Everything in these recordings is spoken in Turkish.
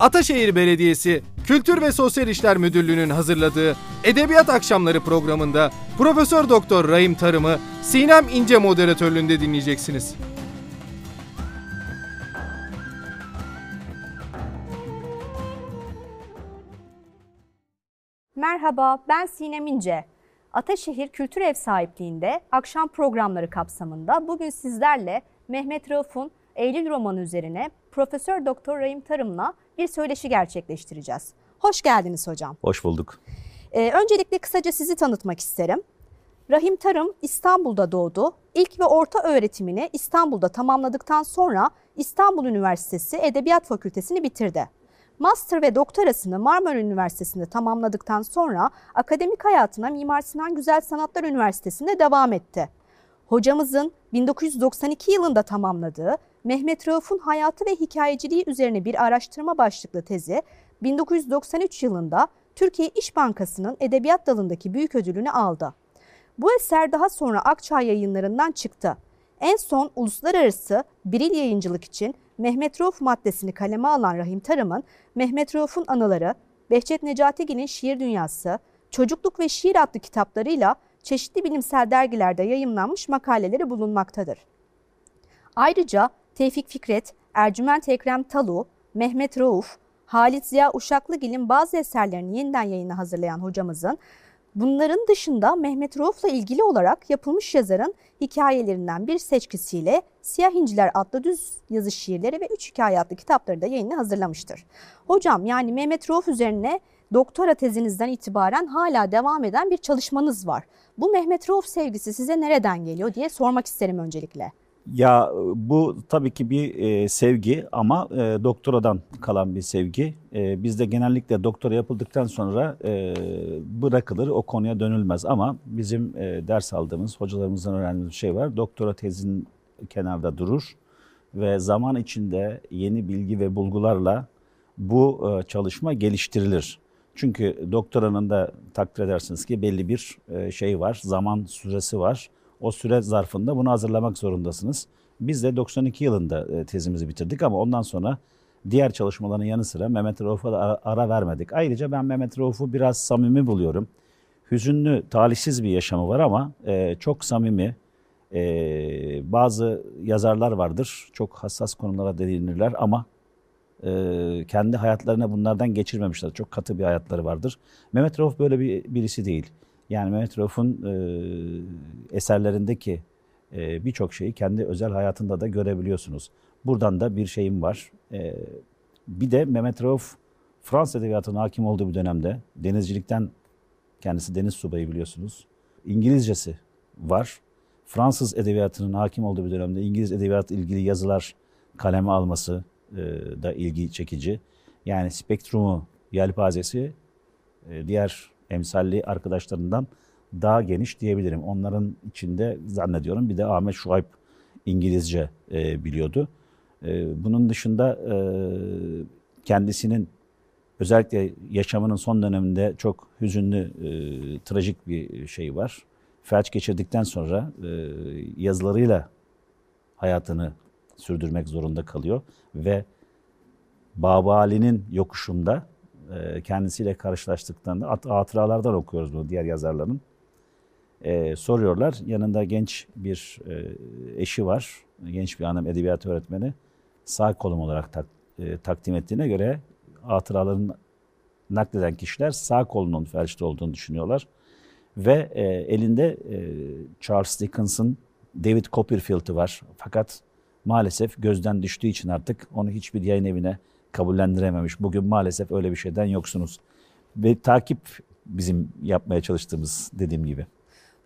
Ataşehir Belediyesi Kültür ve Sosyal İşler Müdürlüğü'nün hazırladığı Edebiyat Akşamları programında Profesör Doktor Rahim Tarım'ı Sinem İnce moderatörlüğünde dinleyeceksiniz. Merhaba, ben Sinem İnce. Ataşehir Kültür Ev sahipliğinde akşam programları kapsamında bugün sizlerle Mehmet Rauf'un Eylül romanı üzerine Profesör Doktor Rahim Tarım'la bir söyleşi gerçekleştireceğiz. Hoş geldiniz hocam. Hoş bulduk. Ee, öncelikle kısaca sizi tanıtmak isterim. Rahim Tarım İstanbul'da doğdu. İlk ve orta öğretimini İstanbul'da tamamladıktan sonra İstanbul Üniversitesi Edebiyat Fakültesini bitirdi. Master ve doktorasını Marmara Üniversitesi'nde tamamladıktan sonra akademik hayatına Mimar Sinan Güzel Sanatlar Üniversitesi'nde devam etti. Hocamızın 1992 yılında tamamladığı Mehmet Rauf'un hayatı ve hikayeciliği üzerine bir araştırma başlıklı tezi 1993 yılında Türkiye İş Bankası'nın edebiyat dalındaki büyük ödülünü aldı. Bu eser daha sonra Akçay yayınlarından çıktı. En son uluslararası Biril yayıncılık için Mehmet Rauf maddesini kaleme alan Rahim Tarım'ın Mehmet Rauf'un anıları, Behçet Necatigil'in Şiir Dünyası, Çocukluk ve Şiir adlı kitaplarıyla çeşitli bilimsel dergilerde yayımlanmış makaleleri bulunmaktadır. Ayrıca Tevfik Fikret, Ercüment Ekrem Talu, Mehmet Rauf, Halit Ziya Uşaklıgil'in bazı eserlerini yeniden yayına hazırlayan hocamızın Bunların dışında Mehmet Rauf'la ilgili olarak yapılmış yazarın hikayelerinden bir seçkisiyle Siyah İnciler adlı düz yazı şiirleri ve üç hikaye adlı kitapları da yayını hazırlamıştır. Hocam yani Mehmet Rauf üzerine doktora tezinizden itibaren hala devam eden bir çalışmanız var. Bu Mehmet Rauf sevgisi size nereden geliyor diye sormak isterim öncelikle. Ya bu tabii ki bir e, sevgi ama e, doktoradan kalan bir sevgi. E, bizde genellikle doktora yapıldıktan sonra e, bırakılır, o konuya dönülmez. Ama bizim e, ders aldığımız, hocalarımızdan öğrendiğimiz şey var. Doktora tezin kenarda durur ve zaman içinde yeni bilgi ve bulgularla bu e, çalışma geliştirilir. Çünkü doktoranın da takdir edersiniz ki belli bir e, şey var, zaman süresi var o süre zarfında bunu hazırlamak zorundasınız. Biz de 92 yılında e, tezimizi bitirdik ama ondan sonra diğer çalışmaların yanı sıra Mehmet Rauf'a da ara vermedik. Ayrıca ben Mehmet Rauf'u biraz samimi buluyorum. Hüzünlü, talihsiz bir yaşamı var ama e, çok samimi. E, bazı yazarlar vardır, çok hassas konulara değinirler ama kendi hayatlarına bunlardan geçirmemişler. Çok katı bir hayatları vardır. Mehmet Rauf böyle bir birisi değil. Yani Mehmet Rauf'un e, eserlerindeki e, birçok şeyi kendi özel hayatında da görebiliyorsunuz. Buradan da bir şeyim var. E, bir de Mehmet Rauf Fransız edebiyatına hakim olduğu bir dönemde denizcilikten kendisi deniz subayı biliyorsunuz. İngilizcesi var. Fransız edebiyatının hakim olduğu bir dönemde İngiliz edebiyat ilgili yazılar kaleme alması e, da ilgi çekici. Yani spektrumu, yelpazesi e, diğer emsalli arkadaşlarından daha geniş diyebilirim. Onların içinde zannediyorum bir de Ahmet Şuayb İngilizce e, biliyordu. E, bunun dışında e, kendisinin özellikle yaşamının son döneminde çok hüzünlü, e, trajik bir şey var. Felç geçirdikten sonra e, yazılarıyla hayatını sürdürmek zorunda kalıyor ve Babali'nin yokuşunda e, kendisiyle karşılaştıklarında hatıralardan okuyoruz bunu diğer yazarların. E, soruyorlar. Yanında genç bir e, eşi var. Genç bir hanım edebiyat öğretmeni. Sağ kolum olarak tak, e, takdim ettiğine göre hatıralarını nakleden kişiler sağ kolunun felçli olduğunu düşünüyorlar. Ve e, elinde e, Charles Dickens'ın David Copperfield'ı var. Fakat maalesef gözden düştüğü için artık onu hiçbir yayın evine kabullendirememiş. Bugün maalesef öyle bir şeyden yoksunuz. Ve takip bizim yapmaya çalıştığımız dediğim gibi.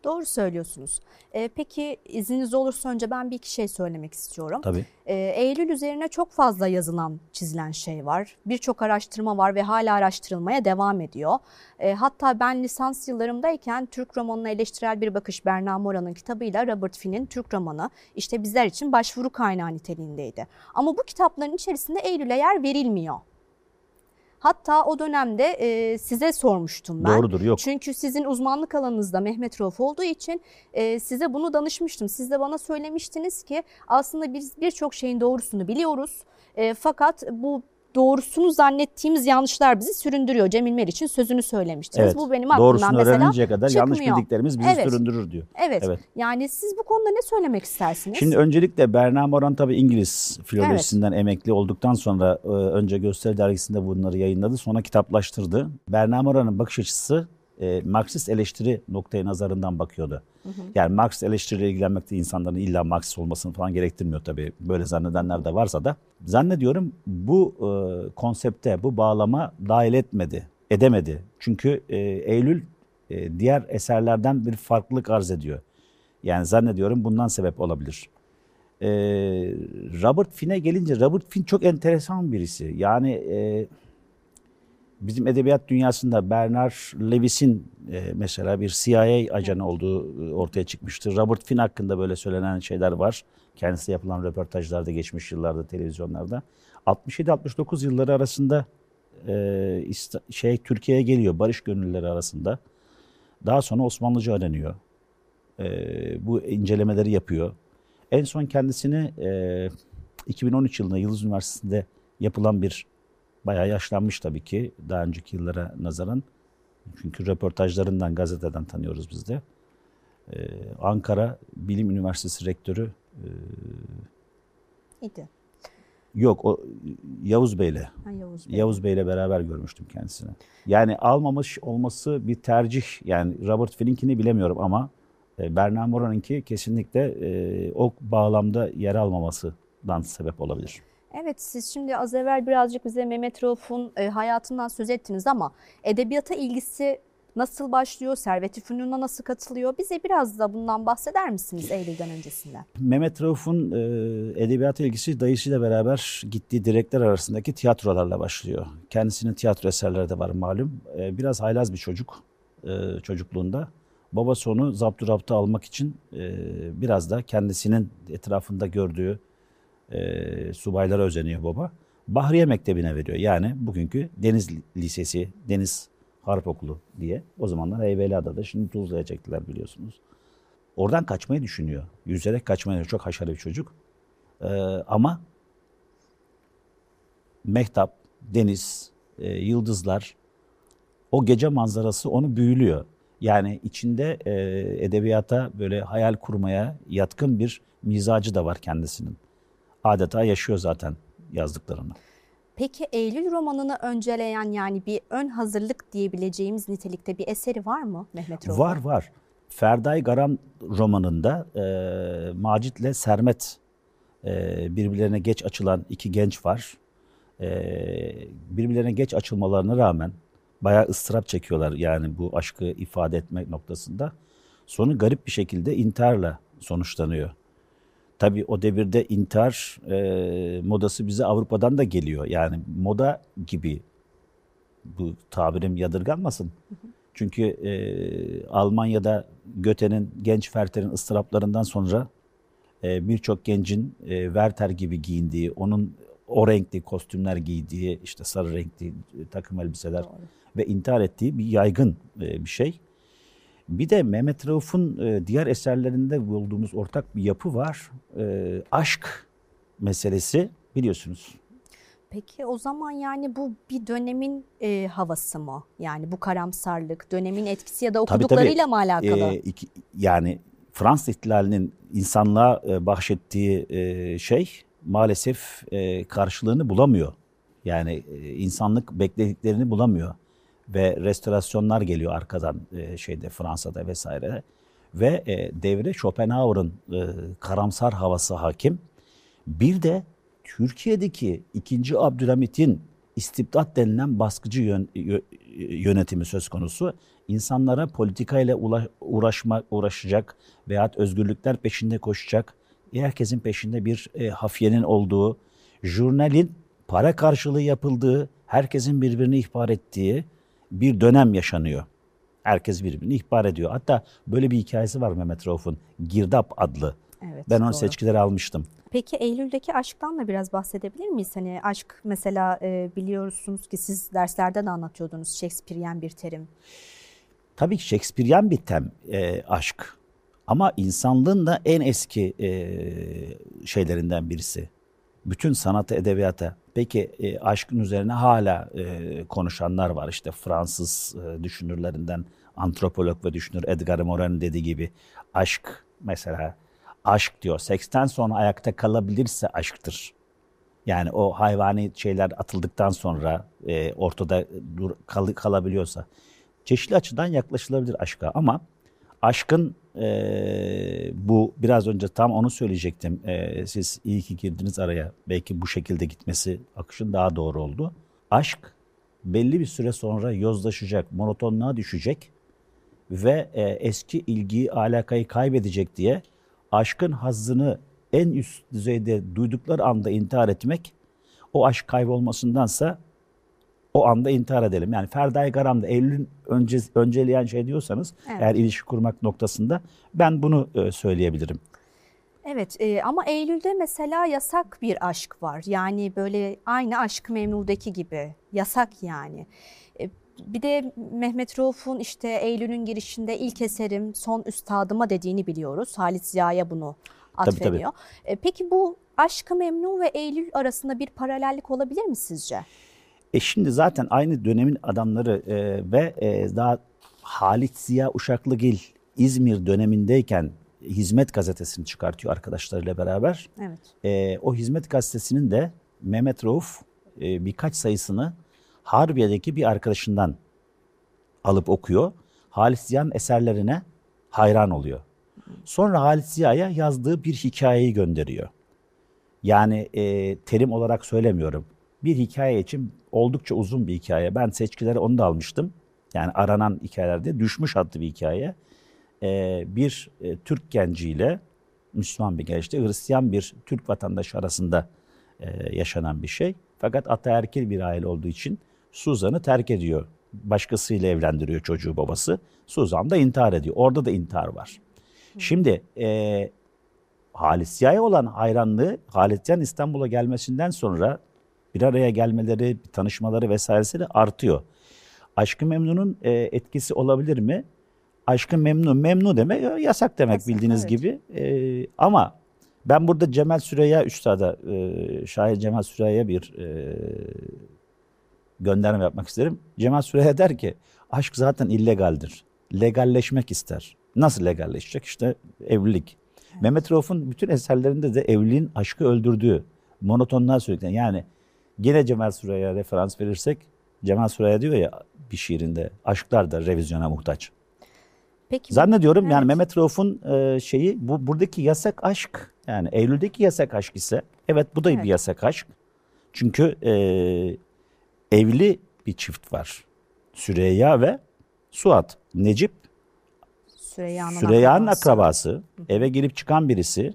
Doğru söylüyorsunuz. Ee, peki izniniz olursa önce ben bir iki şey söylemek istiyorum. Tabii. Ee, Eylül üzerine çok fazla yazılan, çizilen şey var. Birçok araştırma var ve hala araştırılmaya devam ediyor. Ee, hatta ben lisans yıllarımdayken Türk romanına eleştirel bir bakış Berna Mora'nın kitabıyla Robert Finn'in Türk romanı işte bizler için başvuru kaynağı niteliğindeydi. Ama bu kitapların içerisinde Eylül'e yer verilmiyor. Hatta o dönemde e, size sormuştum ben. Doğrudur yok. Çünkü sizin uzmanlık alanınızda Mehmet Rauf olduğu için e, size bunu danışmıştım. Siz de bana söylemiştiniz ki aslında biz birçok şeyin doğrusunu biliyoruz. E, fakat bu doğrusunu zannettiğimiz yanlışlar bizi süründürüyor. Cemil Meriç'in sözünü söylemiştiniz. Evet. Bu benim aklımdan Doğrusunu mesela öğreninceye kadar yanlış çıkmıyor. bildiklerimiz bizi Evet. süründürür diyor. Evet. Evet. Yani siz bu konuda ne söylemek istersiniz? Şimdi öncelikle Berna Moran tabii İngiliz filolojisinden emekli olduktan sonra e, önce Gösteri Dergisi'nde bunları yayınladı. Sonra kitaplaştırdı. Berna Moran'ın bakış açısı e, Marksist eleştiri noktaya nazarından bakıyordu. Yani Marksist eleştiriyle ilgilenmek de insanların illa Marksist olmasını falan gerektirmiyor tabii. Böyle zannedenler de varsa da. Zannediyorum bu e, konsepte, bu bağlama dahil etmedi, edemedi. Çünkü e, Eylül e, diğer eserlerden bir farklılık arz ediyor. Yani zannediyorum bundan sebep olabilir. Ee, Robert Finn'e gelince Robert Finn çok enteresan birisi. Yani e, bizim edebiyat dünyasında Bernard Lewis'in e, mesela bir CIA ajanı olduğu e, ortaya çıkmıştır. Robert Finn hakkında böyle söylenen şeyler var. Kendisi yapılan röportajlarda geçmiş yıllarda televizyonlarda. 67-69 yılları arasında e, şey Türkiye'ye geliyor barış gönüllüleri arasında. Daha sonra Osmanlıca öğreniyor. E, bu incelemeleri yapıyor. En son kendisini e, 2013 yılında Yıldız Üniversitesi'nde yapılan bir bayağı yaşlanmış tabii ki daha önceki yıllara nazaran. Çünkü röportajlarından, gazeteden tanıyoruz biz de. E, Ankara Bilim Üniversitesi rektörü e, İdi. yok o Yavuz Bey'le Ha, Yavuz Bey. Yavuz Bey'le beraber görmüştüm kendisini. Yani almamış olması bir tercih. Yani Robert Finn'inkini bilemiyorum ama e, Bernard Moran'ınki kesinlikle e, o bağlamda yer almamasından sebep olabilir. Evet siz şimdi az evvel birazcık bize Mehmet Rauf'un e, hayatından söz ettiniz ama edebiyata ilgisi nasıl başlıyor? Servet-i Fünun'a nasıl katılıyor? Bize biraz da bundan bahseder misiniz Eylül'den öncesinden? Mehmet Rauf'un e, edebiyat ilgisi dayısıyla beraber gittiği direkler arasındaki tiyatrolarla başlıyor. Kendisinin tiyatro eserleri de var malum. E, biraz haylaz bir çocuk e, çocukluğunda. Babası onu zapturapta almak için e, biraz da kendisinin etrafında gördüğü e, subaylara özeniyor baba. Bahriye Mektebi'ne veriyor. Yani bugünkü Deniz Lisesi, Deniz Harp Okulu diye. O zamanlar Heybeliada'da, şimdi Tuzla'ya çektiler biliyorsunuz. Oradan kaçmayı düşünüyor. Yüzerek kaçmayı. Çok haşarı bir çocuk. Ee, ama mehtap, deniz, e, yıldızlar, o gece manzarası onu büyülüyor. Yani içinde e, edebiyata böyle hayal kurmaya yatkın bir mizacı da var kendisinin. Adeta yaşıyor zaten yazdıklarını. Peki Eylül romanını önceleyen yani bir ön hazırlık diyebileceğimiz nitelikte bir eseri var mı Mehmet Rauf'un? Var var. Ferday Garam romanında e, Macit'le Sermet e, birbirlerine geç açılan iki genç var. E, birbirlerine geç açılmalarına rağmen bayağı ıstırap çekiyorlar yani bu aşkı ifade etmek noktasında. Sonu garip bir şekilde intiharla sonuçlanıyor. Tabii o devirde intihar e, modası bize Avrupa'dan da geliyor. Yani moda gibi bu tabirim yadırganmasın. Çünkü e, Almanya'da Göte'nin, genç Werther'in ıstıraplarından sonra e, birçok gencin e, Werther gibi giyindiği, onun o renkli kostümler giydiği, işte sarı renkli e, takım elbiseler ve intihar ettiği bir yaygın e, bir şey. Bir de Mehmet Rauf'un e, diğer eserlerinde bulduğumuz ortak bir yapı var. E, aşk meselesi biliyorsunuz. Peki o zaman yani bu bir dönemin e, havası mı? Yani bu karamsarlık, dönemin etkisi ya da Tabii, okuduklarıyla tabii. mı alakalı? E, iki- yani Fransız ihtilalinin insanlığa e, bahşettiği e, şey maalesef e, karşılığını bulamıyor. Yani e, insanlık beklediklerini bulamıyor ve restorasyonlar geliyor arkadan e, şeyde Fransa'da vesaire ve e, devre Schopenhauer'ın e, karamsar havası hakim. Bir de Türkiye'deki 2. Abdülhamit'in istibdat denilen baskıcı yön- yö- yönetimi söz konusu. İnsanlara politikayla ula- uğraşma, uğraşacak veyahut özgürlükler peşinde koşacak, herkesin peşinde bir e, hafiyenin olduğu, jurnalin para karşılığı yapıldığı, herkesin birbirini ihbar ettiği bir dönem yaşanıyor. Herkes birbirini ihbar ediyor. Hatta böyle bir hikayesi var Mehmet Rauf'un. Girdap adlı. Evet, ben onu seçkileri almıştım. Peki Eylül'deki aşktan da biraz bahsedebilir miyiz? Hani aşk mesela e, biliyorsunuz ki siz derslerde de anlatıyordunuz Shakespearean bir terim. Tabii ki Shakespearean bir tem e, aşk. Ama insanlığın da en eski e, şeylerinden birisi. Bütün sanata, edebiyata. Peki e, aşkın üzerine hala e, konuşanlar var. İşte Fransız e, düşünürlerinden antropolog ve düşünür Edgar Morin'in dediği gibi aşk mesela aşk diyor. Seksten sonra ayakta kalabilirse aşktır. Yani o hayvani şeyler atıldıktan sonra e, ortada dur, kal, kalabiliyorsa. Çeşitli açıdan yaklaşılabilir aşka ama aşkın e, bu biraz önce tam onu söyleyecektim. E, siz iyi ki girdiniz araya. Belki bu şekilde gitmesi akışın daha doğru oldu. Aşk belli bir süre sonra yozlaşacak, monotonluğa düşecek ve e, eski ilgiyi, alakayı kaybedecek diye aşkın hazzını en üst düzeyde duydukları anda intihar etmek, o aşk kaybolmasındansa o anda intihar edelim. Yani Ferday Garam'da Eylül'ün önce, önceleyen şey diyorsanız Evet. eğer ilişki kurmak noktasında ben bunu e, söyleyebilirim. Evet e, ama Eylül'de mesela yasak bir aşk var. Yani böyle aynı aşk Memnu'daki gibi yasak yani. E, bir de Mehmet Rauf'un işte Eylül'ün girişinde ilk eserim son üstadıma dediğini biliyoruz. Halit Ziya'ya bunu Tabii, tabii. atfediyor. E, peki bu Aşk-ı Memnu ve Eylül arasında bir paralellik olabilir mi sizce? E şimdi zaten aynı dönemin adamları e, ve e, daha Halit Ziya Uşaklıgil İzmir dönemindeyken Hizmet gazetesini çıkartıyor arkadaşlarıyla beraber. Evet. E, o Hizmet gazetesinin de Mehmet Rauf e, birkaç sayısını Harbiye'deki bir arkadaşından alıp okuyor. Halit Ziya'nın eserlerine hayran oluyor. Sonra Halit Ziya'ya yazdığı bir hikayeyi gönderiyor. Yani e, terim olarak söylemiyorum. Bir hikaye için oldukça uzun bir hikaye. Ben seçkilere onu da almıştım. Yani aranan hikayelerde Düşmüş adlı bir hikaye. E, bir e, Türk genciyle Müslüman bir gençle Hristiyan bir Türk vatandaşı arasında e, yaşanan bir şey. Fakat ataerkil bir aile olduğu için Suzan'ı terk ediyor. Başkasıyla evlendiriyor çocuğu babası. Suzan da intihar ediyor. Orada da intihar var. Şimdi e, Halit Ziya'ya olan hayranlığı Halit Ziyan İstanbul'a gelmesinden sonra bir araya gelmeleri, tanışmaları vesairesi de artıyor. Aşkı Memnun'un e, etkisi olabilir mi? Aşkı Memnun, memnun demek e, yasak demek Yasak, bildiğiniz evet. gibi. E, ama ben burada Cemal Süreyya Üstad'a, e, şair Cemal Süreyya'ya bir e, gönderme yapmak isterim. Cemal Süreyya der ki aşk zaten illegaldir. Legalleşmek ister. Nasıl legalleşecek? İşte evlilik. Mehmet Rauf'un bütün eserlerinde de evliliğin aşkı öldürdüğü monotonluğa sürükleyen. Yani gene Cemal Süreyya'ya referans verirsek Cemal Süreyya diyor ya bir şiirinde aşklar da revizyona muhtaç. Peki Zannediyorum yani Evet. Mehmet Rauf'un e, şeyi bu buradaki yasak aşk yani Eylül'deki yasak aşk ise evet bu da Evet. bir yasak aşk. Çünkü e, evli bir çift var. Süreyya ve Suat. Necip Süreyya'nın Süreyya'nın akrabası. akrabası. Eve girip çıkan birisi.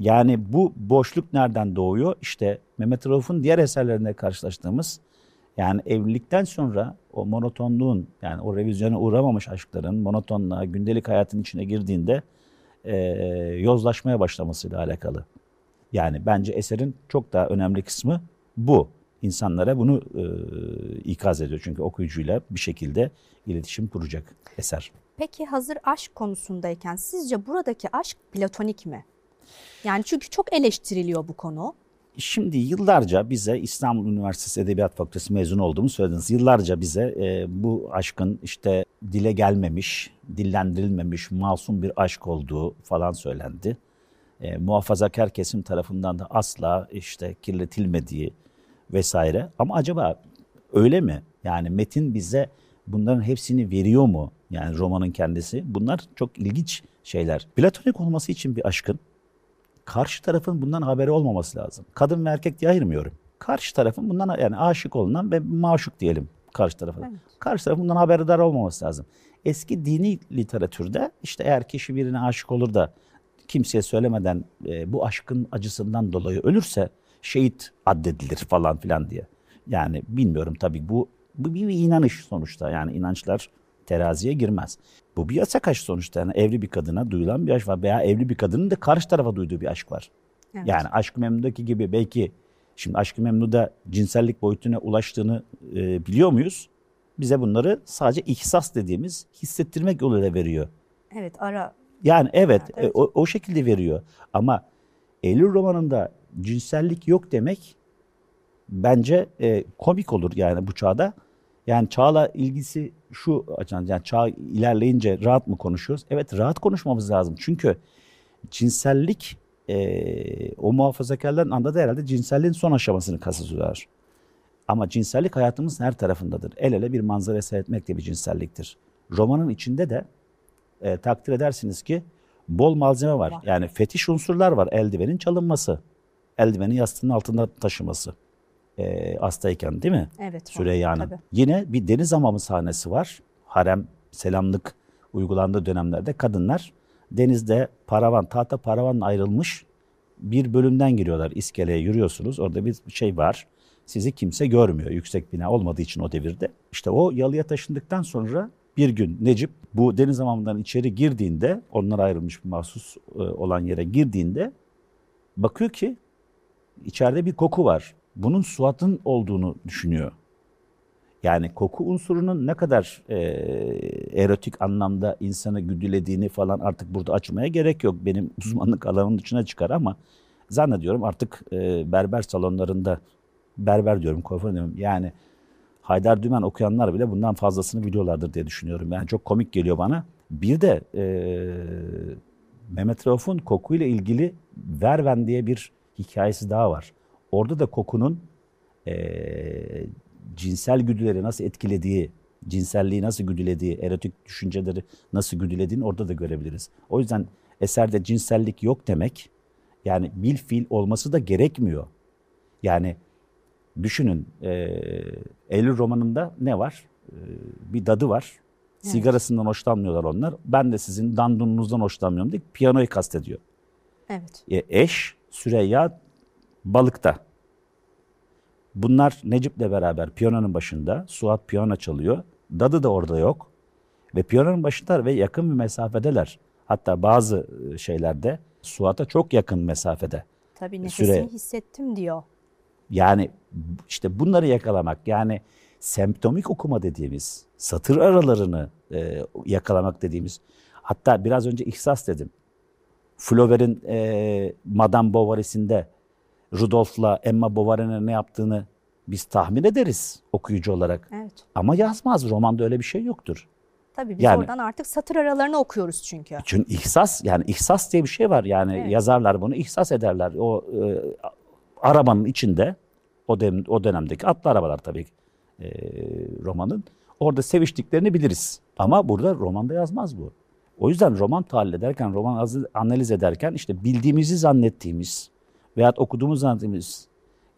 Yani bu boşluk nereden doğuyor? İşte Mehmet Rauf'un diğer eserlerinde karşılaştığımız yani evlilikten sonra o monotonluğun yani o revizyona uğramamış aşkların monotonluğa, gündelik hayatın içine girdiğinde e, yozlaşmaya başlamasıyla alakalı. Yani bence eserin çok daha önemli kısmı bu. İnsanlara bunu e, ikaz ediyor. Çünkü okuyucuyla bir şekilde iletişim kuracak eser. Peki hazır aşk konusundayken sizce buradaki aşk platonik mi? Yani çünkü çok eleştiriliyor bu konu. Şimdi yıllarca bize İstanbul Üniversitesi Edebiyat Fakültesi mezunu olduğumu söylediniz. Yıllarca bize e, bu aşkın işte dile gelmemiş, dillendirilmemiş, masum bir aşk olduğu falan söylendi. E, muhafazakar kesim tarafından da asla işte kirletilmediği vesaire. Ama acaba öyle mi? Yani metin bize bunların hepsini veriyor mu? Yani romanın kendisi. Bunlar çok ilginç şeyler. Platonik olması için bir aşkın karşı tarafın bundan haberi olmaması lazım. Kadın ve erkek diye ayırmıyorum. Karşı tarafın bundan yani aşık olunan ve maşuk diyelim karşı tarafa. Evet. Karşı tarafın bundan haberdar olmaması lazım. Eski dini literatürde işte eğer kişi birine aşık olur da kimseye söylemeden e, bu aşkın acısından dolayı ölürse şehit addedilir falan filan diye. Yani bilmiyorum tabii bu, bu bir inanış sonuçta yani inançlar teraziye girmez. Bu bir yasak aşk sonuçta yani evli bir kadına duyulan bir aşk var veya evli bir kadının da karşı tarafa duyduğu bir aşk var. Evet. Yani Aşk-ı Memnu'daki gibi belki şimdi Aşk-ı Memnu'da cinsellik boyutuna ulaştığını e, biliyor muyuz? Bize bunları sadece ihsas dediğimiz hissettirmek yoluyla veriyor. Evet ara Yani evet, Evet. e, o, o şekilde veriyor. Ama Eylül romanında cinsellik yok demek bence e, komik olur yani bu çağda. Yani çağla ilgisi şu açıdan yani çağ ilerleyince rahat mı konuşuyoruz? Evet rahat konuşmamız lazım. Çünkü cinsellik e, o muhafazakarların anladığı herhalde cinselliğin son aşamasını kastediyorlar. Ama cinsellik hayatımızın her tarafındadır. El ele bir manzara seyretmek de bir cinselliktir. Romanın içinde de e, takdir edersiniz ki bol malzeme var. Var. Yani fetiş unsurlar var. Eldivenin çalınması, eldivenin yastığının altında taşıması. E, hastayken değil mi? Evet. Süreyya'nın. Yine bir deniz hamamı sahnesi var. Harem selamlık uygulandığı dönemlerde kadınlar denizde paravan, tahta paravanla ayrılmış bir bölümden giriyorlar. İskeleye yürüyorsunuz. Orada bir şey var. Sizi kimse görmüyor. Yüksek bina olmadığı için o devirde. İşte o yalıya taşındıktan sonra bir gün Necip bu deniz hamamından içeri girdiğinde, onlar ayrılmış bir mahsus e, olan yere girdiğinde bakıyor ki içeride bir koku var. Bunun Suat'ın olduğunu düşünüyor. Yani koku unsurunun ne kadar e, erotik anlamda insanı güdülediğini falan artık burada açmaya gerek yok. Benim uzmanlık alanının dışına çıkar ama zannediyorum artık e, berber salonlarında berber diyorum kuaför diyorum yani Haydar Dümen okuyanlar bile bundan fazlasını biliyorlardır diye düşünüyorum. Yani çok komik geliyor bana. Bir de e, Mehmet Rauf'un kokuyla ilgili Verven diye bir hikayesi daha var. Orada da kokunun e, cinsel güdüleri nasıl etkilediği, cinselliği nasıl güdülediği, erotik düşünceleri nasıl güdülediğini orada da görebiliriz. O yüzden eserde cinsellik yok demek, yani bil fiil olması da gerekmiyor. Yani düşünün, e, Eylül romanında ne var? E, bir dadı var. Sigarasından hoşlanmıyorlar onlar. Ben de sizin dandununuzdan hoşlanmıyorum diye piyanoyu kastediyor. Evet. E, eş Süreyya balıkta. Bunlar Necip'le beraber piyanonun başında. Suat piyano çalıyor. Dadı da orada yok. Ve piyanonun başındalar ve yakın bir mesafedeler. Hatta bazı e, şeylerde Suat'a çok yakın mesafede. Tabii nefesini Süre- hissettim diyor. Yani işte bunları yakalamak yani semptomik okuma dediğimiz satır aralarını e, yakalamak dediğimiz hatta biraz önce ihsas dedim. Flaubert'in e, Madame Bovary'sinde Rudolph'la Emma Bovary'nin ne yaptığını biz tahmin ederiz okuyucu olarak. Evet. Ama yazmaz. Romanda öyle bir şey yoktur. Tabii biz Yani- oradan artık satır aralarını okuyoruz çünkü. Çünkü ihsas yani ihsas diye bir şey var. Yani Evet. yazarlar bunu ihsas ederler. O e, arabanın içinde o dönem, o dönemdeki atlı arabalar tabii e, romanın. Orada seviştiklerini biliriz. Ama burada romanda yazmaz bu. O yüzden roman tahlil ederken, roman analiz ederken işte bildiğimizi zannettiğimiz veyahut okuduğumuz zannettiğimiz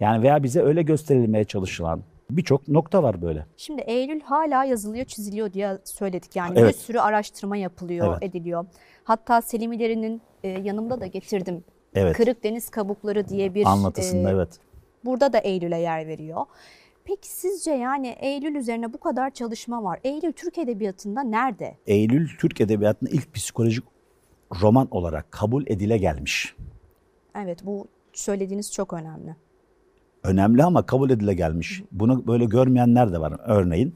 yani veya bize öyle gösterilmeye çalışılan birçok nokta var böyle. Şimdi Eylül hala yazılıyor, çiziliyor diye söyledik. Yani Evet. bir sürü araştırma yapılıyor, Evet. ediliyor. Hatta Selimilerinin e, yanımda da getirdim. Evet. Kırık Deniz Kabukları diye bir Anlatısında e, evet. burada da Eylül'e yer veriyor. Peki sizce yani Eylül üzerine bu kadar çalışma var. Eylül Türk Edebiyatı'nda nerede? Eylül Türk Edebiyatı'nın ilk psikolojik roman olarak kabul edile gelmiş. Evet bu söylediğiniz çok önemli. Önemli ama kabul edile gelmiş. Bunu böyle görmeyenler de var. Örneğin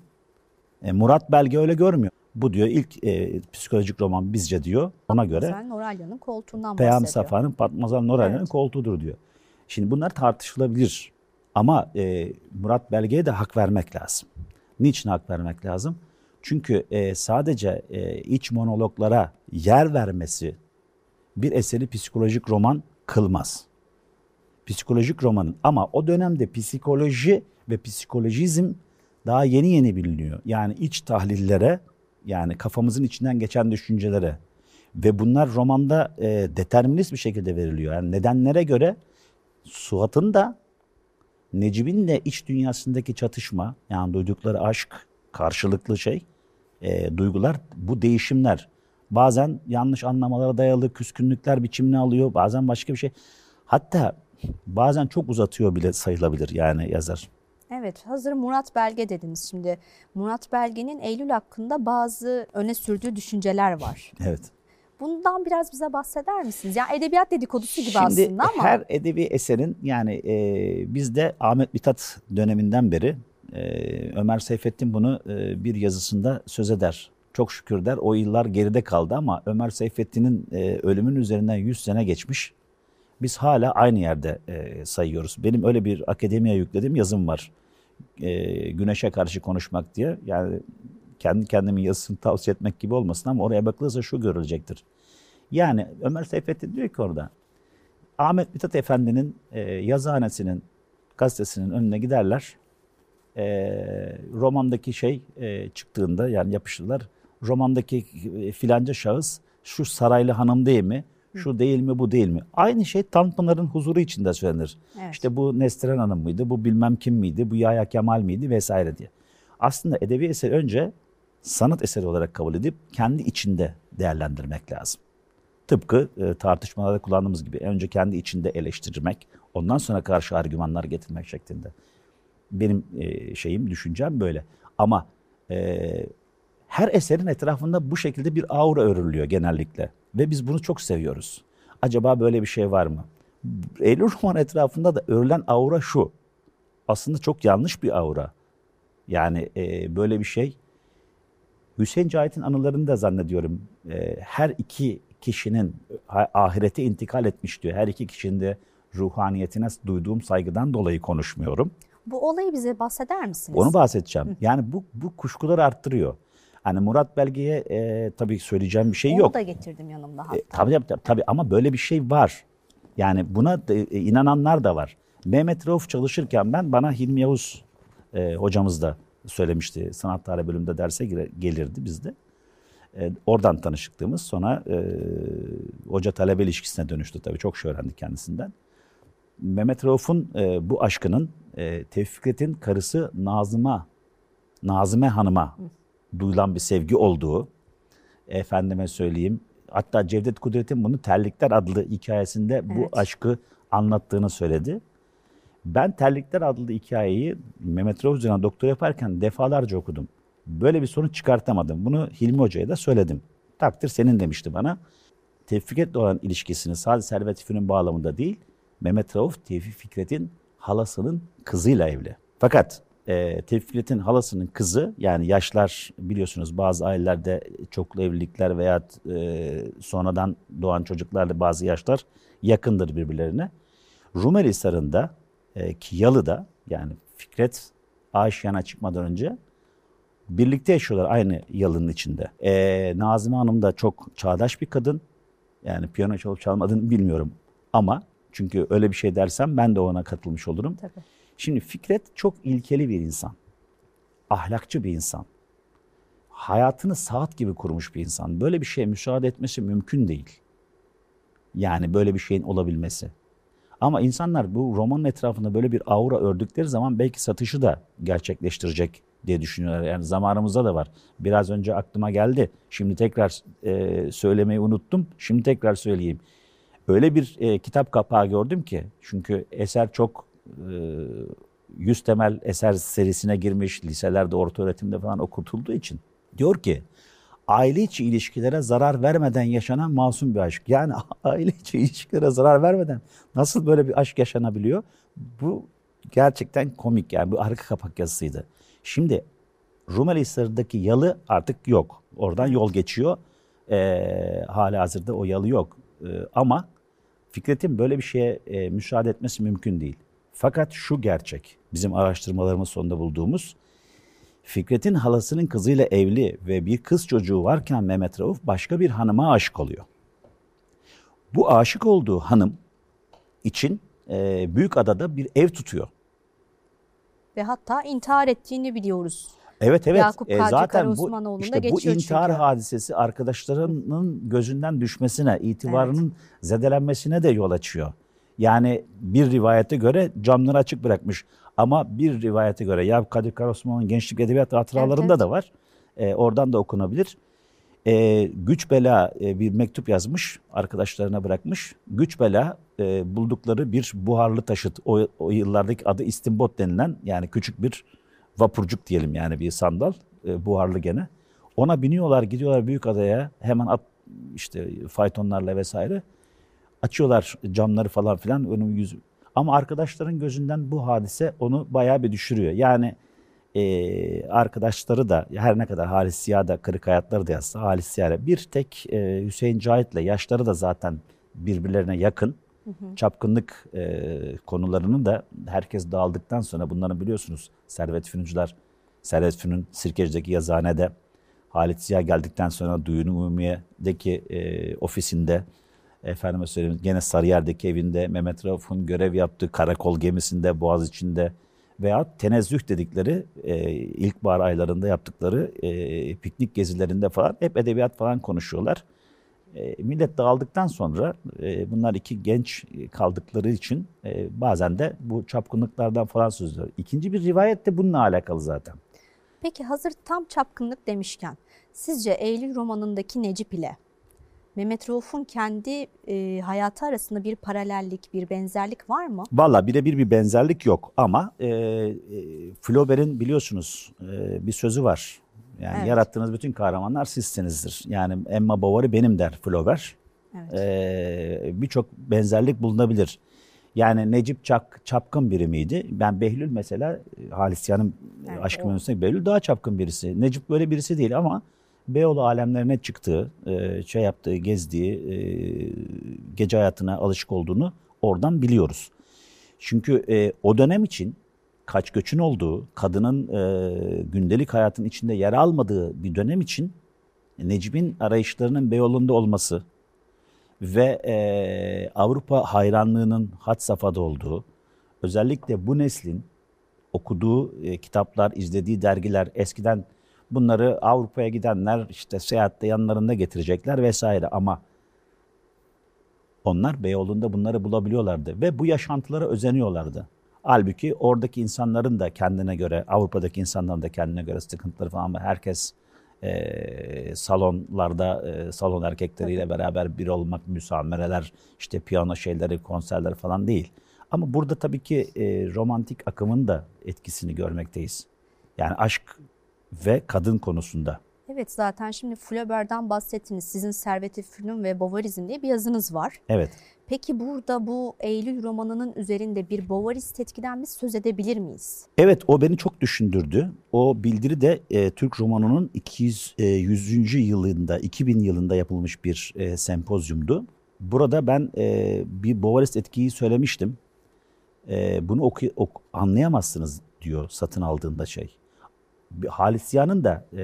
e, Murat Belge öyle görmüyor. Bu diyor ilk e, psikolojik roman bizce diyor. Ona göre Sen Noralya'nın koltuğundan Peyami bahsediyor. Safa'nın Patmazal Noralya'nın Evet. koltuğudur diyor. Şimdi bunlar tartışılabilir. Ama e, Murat Belge'ye de hak vermek lazım. Niçin hak vermek lazım? Çünkü e, sadece e, iç monologlara yer vermesi bir eseri psikolojik roman kılmaz. Psikolojik romanın ama o dönemde psikoloji ve psikolojizm daha yeni yeni biliniyor. Yani iç tahlillere yani kafamızın içinden geçen düşüncelere ve bunlar romanda e, determinist bir şekilde veriliyor. Yani nedenlere göre Suat'ın da Necip'in de iç dünyasındaki çatışma yani duydukları aşk karşılıklı şey e, duygular bu değişimler bazen yanlış anlamalara dayalı küskünlükler biçimini alıyor bazen başka bir şey hatta bazen çok uzatıyor bile sayılabilir yani yazar. Evet, hazır Murat Belge dediniz. Şimdi Murat Belge'nin Eylül hakkında bazı öne sürdüğü düşünceler var. Evet. Bundan biraz bize bahseder misiniz? Yani edebiyat dedikodusu gibi Şimdi aslında ama her edebi eserin yani e, bizde Ahmet Mithat döneminden beri e, Ömer Seyfettin bunu e, bir yazısında söz eder. Çok şükür der o yıllar geride kaldı ama Ömer Seyfettin'in e, ölümün üzerinden 100 sene geçmiş Biz hala aynı yerde e, sayıyoruz. Benim öyle bir akademiye yüklediğim yazım var. E, güneşe karşı konuşmak diye. Yani kendi kendimin yazısını tavsiye etmek gibi olmasın ama oraya bakılırsa şu görülecektir. Yani Ömer Seyfettin diyor ki orada Ahmet Mithat Efendi'nin e, yazıhanesinin gazetesinin önüne giderler. E, romandaki şey e, çıktığında yani yapışırlar. Romandaki e, filanca şahıs şu saraylı hanım değil mi? Şu değil mi bu değil mi? Aynı şey Tanpınar'ın huzuru içinde söylenir. Evet. İşte bu Nesteren Hanım mıydı? Bu bilmem kim miydi? Bu Yahya Kemal miydi? Vesaire diye. Aslında edebi eser önce sanat eseri olarak kabul edip kendi içinde değerlendirmek lazım. Tıpkı e, tartışmalarda kullandığımız gibi önce kendi içinde eleştirmek, ondan sonra karşı argümanlar getirmek şeklinde. Benim e, şeyim, düşüncem böyle. Ama e, her eserin etrafında bu şekilde bir aura örülüyor genellikle. Ve biz bunu çok seviyoruz. Acaba böyle bir şey var mı? Eylül roman etrafında da örülen aura şu. Aslında çok yanlış bir aura. Yani e, böyle bir şey. Hüseyin Cahit'in anılarını da zannediyorum. E, her iki kişinin ahirete intikal etmiş diyor. Her iki kişinin de ruhaniyetine duyduğum saygıdan dolayı konuşmuyorum. Bu olayı bize bahseder misiniz? Onu bahsedeceğim. Yani bu, bu kuşkuları arttırıyor. Hani Murat Belge'ye e, tabii söyleyeceğim bir şey Onu yok. da getirdim yanımda hatta. E, tabii, tabii, tabii ama böyle bir şey var. Yani buna da, e, inananlar da var. Mehmet Rauf çalışırken ben bana Hilmi Yavuz e, hocamız da söylemişti. Sanat tarihi bölümünde derse gire- gelirdi bizde. E, oradan tanışıklığımız sonra e, hoca talebe ilişkisine dönüştü tabii. Çok şey öğrendik kendisinden. Mehmet Rauf'un e, bu aşkının e, Tevfik Fikret'in karısı Nazım'a, Nazime Hanım'a duyulan bir sevgi olduğu, efendime söyleyeyim, hatta Cevdet Kudret'in bunu Terlikler adlı hikayesinde bu Evet. aşkı anlattığını söyledi. Ben Terlikler adlı hikayeyi Mehmet Rauf üzerine doktor yaparken defalarca okudum. Böyle bir sonuç çıkartamadım. Bunu Hilmi Hoca'ya da söyledim. Takdir senin demişti bana. Tevfik Fikret'le olan ilişkisini sadece Servet Fünun bağlamında değil, Mehmet Rauf Tevfik Fikret'in halasının kızıyla evli. Fakat e, Tevfik Fikret'in halasının kızı yani yaşlar biliyorsunuz bazı ailelerde çoklu evlilikler veya e, sonradan doğan çocuklarla bazı yaşlar yakındır birbirlerine. Rumeli Hisarı'nda e, ki Yalı'da yani Fikret Aşiyan'a çıkmadan önce birlikte yaşıyorlar aynı yalının içinde. E, Nazime Hanım da çok çağdaş bir kadın. Yani piyano çalıp çalmadığını bilmiyorum ama çünkü öyle bir şey dersem ben de ona katılmış olurum. Tabii. Şimdi Fikret çok ilkeli bir insan. Ahlakçı bir insan. Hayatını saat gibi kurmuş bir insan. Böyle bir şeye müsaade etmesi mümkün değil. Yani böyle bir şeyin olabilmesi. Ama insanlar bu romanın etrafında böyle bir aura ördükleri zaman belki satışı da gerçekleştirecek diye düşünüyorlar. Yani zamanımızda da var. Biraz önce aklıma geldi. Şimdi tekrar e, söylemeyi unuttum. Şimdi tekrar söyleyeyim. Öyle bir e, kitap kapağı gördüm ki. Çünkü eser çok yüz temel eser serisine girmiş. Liselerde, orta öğretimde falan okutulduğu için. Diyor ki aile içi ilişkilere zarar vermeden yaşanan masum bir aşk. Yani aile içi ilişkilere zarar vermeden nasıl böyle bir aşk yaşanabiliyor? Bu gerçekten komik yani bu arka kapak yazısıydı. Şimdi Rumeli Hisarı'ndaki yalı artık yok. Oradan yol geçiyor. Ee, hala hazırda o yalı yok. Ee, ama Fikret'in böyle bir şeye e, müsaade etmesi mümkün değil. Fakat şu gerçek, bizim araştırmalarımız sonunda bulduğumuz, Fikret'in halasının kızıyla evli ve bir kız çocuğu varken Mehmet Rauf başka bir hanıma aşık oluyor. Bu aşık olduğu hanım için e, Büyükada'da bir ev tutuyor. Ve hatta intihar ettiğini biliyoruz. Evet evet. Yakup E, zaten bu işte bu intihar çünkü. hadisesi arkadaşlarının gözünden düşmesine, itibarının zedelenmesine de yol açıyor. Yani bir rivayete göre camları açık bırakmış. Ama bir rivayete göre Yakup Kadri Karaosmanoğlu'nun gençlik edebiyat hatıralarında Evet, evet. da var. E, oradan da okunabilir. E, güç bela e, bir mektup yazmış, arkadaşlarına bırakmış. Güç bela e, buldukları bir buharlı taşıt. O, o yıllardaki adı istimbot denilen yani küçük bir vapurcuk diyelim yani bir sandal e, buharlı gene. Ona biniyorlar gidiyorlar büyük adaya hemen at işte faytonlarla vesaire açıyorlar camları falan filan önüm yüzü. Ama arkadaşların gözünden bu hadise onu bayağı bir düşürüyor. Yani e, arkadaşları da her ne kadar Halis Siyah da kırık hayatları da yazsa Halis Siyah bir tek e, Hüseyin Cahit'le yaşları da zaten birbirlerine yakın. Çapkınlık e, konularının da herkes dağıldıktan sonra bunların biliyorsunuz Servet Fünuncular, Servet Fünun Sirkeci'deki yazıhanede Halit Ziya geldikten sonra Duyun Umumiye'deki e, ofisinde efendime söyleyeyim gene Sarıyer'deki evinde Mehmet Rauf'un görev yaptığı karakol gemisinde Boğaz içinde veya tenezzüh dedikleri e, ilkbahar aylarında yaptıkları e, piknik gezilerinde falan hep edebiyat falan konuşuyorlar. E, millet dağıldıktan sonra e, bunlar iki genç kaldıkları için e, bazen de bu çapkınlıklardan falan söz ediyor. İkinci bir rivayet de bununla alakalı zaten. Peki hazır tam çapkınlık demişken sizce Eylül romanındaki Necip ile Mehmet Rauf'un kendi e, hayatı arasında bir paralellik, bir benzerlik var mı? Valla birebir bir benzerlik yok ama e, e, Flaubert'in biliyorsunuz e, bir sözü var. Yani Evet. yarattığınız bütün kahramanlar sizsinizdir. Yani Emma Bovary benim der Flaubert. Evet. E, Birçok benzerlik bulunabilir. Yani Necip Çak, çapkın biri miydi? Ben Behlül mesela e, Halis Yan'ın Evet, Aşkı o. Behlül daha çapkın birisi. Necip böyle birisi değil ama Beyoğlu alemlerine çıktığı, e, şey yaptığı, gezdiği, e, gece hayatına alışık olduğunu oradan biliyoruz. Çünkü e, o dönem için kaç göçün olduğu, kadının e, gündelik hayatın içinde yer almadığı bir dönem için Necip'in arayışlarının Beyoğlu'nda olması ve Avrupa hayranlığının had safhada olduğu, özellikle bu neslin okuduğu kitaplar, izlediği dergiler, eskiden bunları Avrupa'ya gidenler işte seyahatte yanlarında getirecekler vesaire ama onlar Beyoğlu'nda bunları bulabiliyorlardı ve bu yaşantılara özeniyorlardı. Halbuki oradaki insanların da kendine göre, Avrupa'daki insanların da kendine göre sıkıntıları falan ama herkes e, salonlarda e, salon erkekleriyle beraber bir olmak, müsamereler, işte piyano şeyleri, konserler falan değil. Ama burada tabii ki e, romantik akımın da etkisini görmekteyiz. Yani aşk ve kadın konusunda. Evet zaten şimdi Flaubert'den bahsettiniz. Sizin Servet-i Fünun ve Bovarizm diye bir yazınız var. Evet. Peki burada bu Eylül romanının üzerinde bir Bovarist etkiden biz söz edebilir miyiz? Evet o beni çok düşündürdü. O bildiri de e, Türk romanının 200, e, 100. yılında 2000 yılında yapılmış bir e, sempozyumdu. Burada ben e, bir Bovarist etkiyi söylemiştim. E, bunu oku, ok- anlayamazsınız diyor satın aldığında şey. Halis Ziya'nın da e,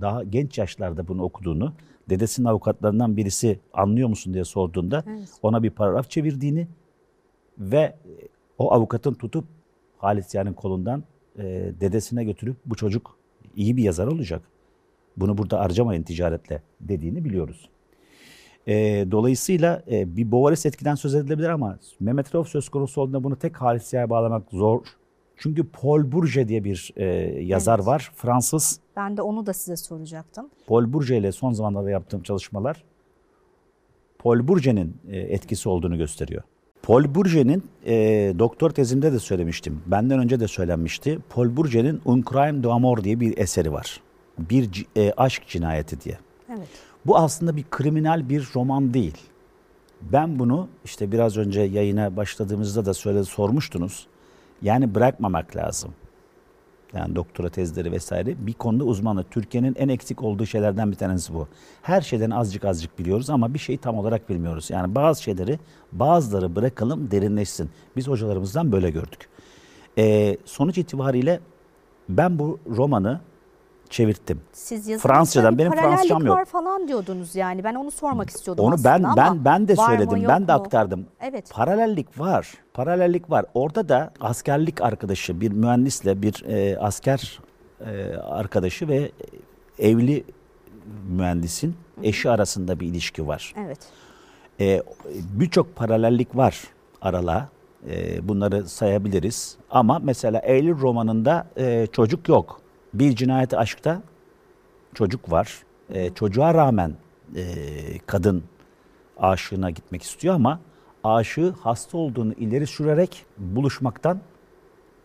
daha genç yaşlarda bunu okuduğunu, dedesinin avukatlarından birisi anlıyor musun diye sorduğunda Evet. ona bir paragraf çevirdiğini ve e, o avukatın tutup Halis Ziya'nın kolundan e, dedesine götürüp bu çocuk iyi bir yazar olacak. Bunu burada harcamayın ticaretle dediğini biliyoruz. E, dolayısıyla e, bir Bovaris etkiden söz edilebilir ama Mehmet Rauf söz konusu olduğunda bunu tek Halis Ziya'ya bağlamak zor. Çünkü Paul Bourget diye bir e, yazar Evet. var. Fransız. Ben de onu da size soracaktım. Paul Bourget ile son zamanlarda yaptığım çalışmalar Paul Bourget'in e, etkisi olduğunu gösteriyor. Paul Bourget'in e, doktor tezimde de söylemiştim. Benden önce de söylenmişti. Paul Bourget'in Un crime d'amour diye bir eseri var. Bir e, aşk cinayeti diye. Evet. Bu aslında bir kriminal bir roman değil. Ben bunu işte biraz önce yayına başladığımızda da söyle sormuştunuz. Yani bırakmamak lazım. Yani doktora tezleri vesaire bir konuda uzmanı. Türkiye'nin en eksik olduğu şeylerden bir tanesi bu. Her şeyden azıcık azıcık biliyoruz ama bir şeyi tam olarak bilmiyoruz. Yani bazı şeyleri bazıları bırakalım derinleşsin. Biz hocalarımızdan böyle gördük. Ee, sonuç itibariyle ben bu romanı çevirttim. Siz yazınızda Fransızcadan, benim paralellik Fransızcam yok. var falan diyordunuz yani. Ben onu sormak istiyordum Onu ben ama ben ben de var mı, söyledim. yok Ben de mu? aktardım. Evet. Paralellik var. Paralellik var. Orada da askerlik arkadaşı, bir mühendisle bir e, asker e, arkadaşı ve evli mühendisin eşi arasında bir ilişki var. Evet. E, Birçok paralellik var aralığa. E, bunları sayabiliriz. Ama mesela Eylül romanında e, çocuk yok. Bir cinayeti aşkta çocuk var. E, çocuğa rağmen e, kadın aşığına gitmek istiyor ama aşığı hasta olduğunu ileri sürerek buluşmaktan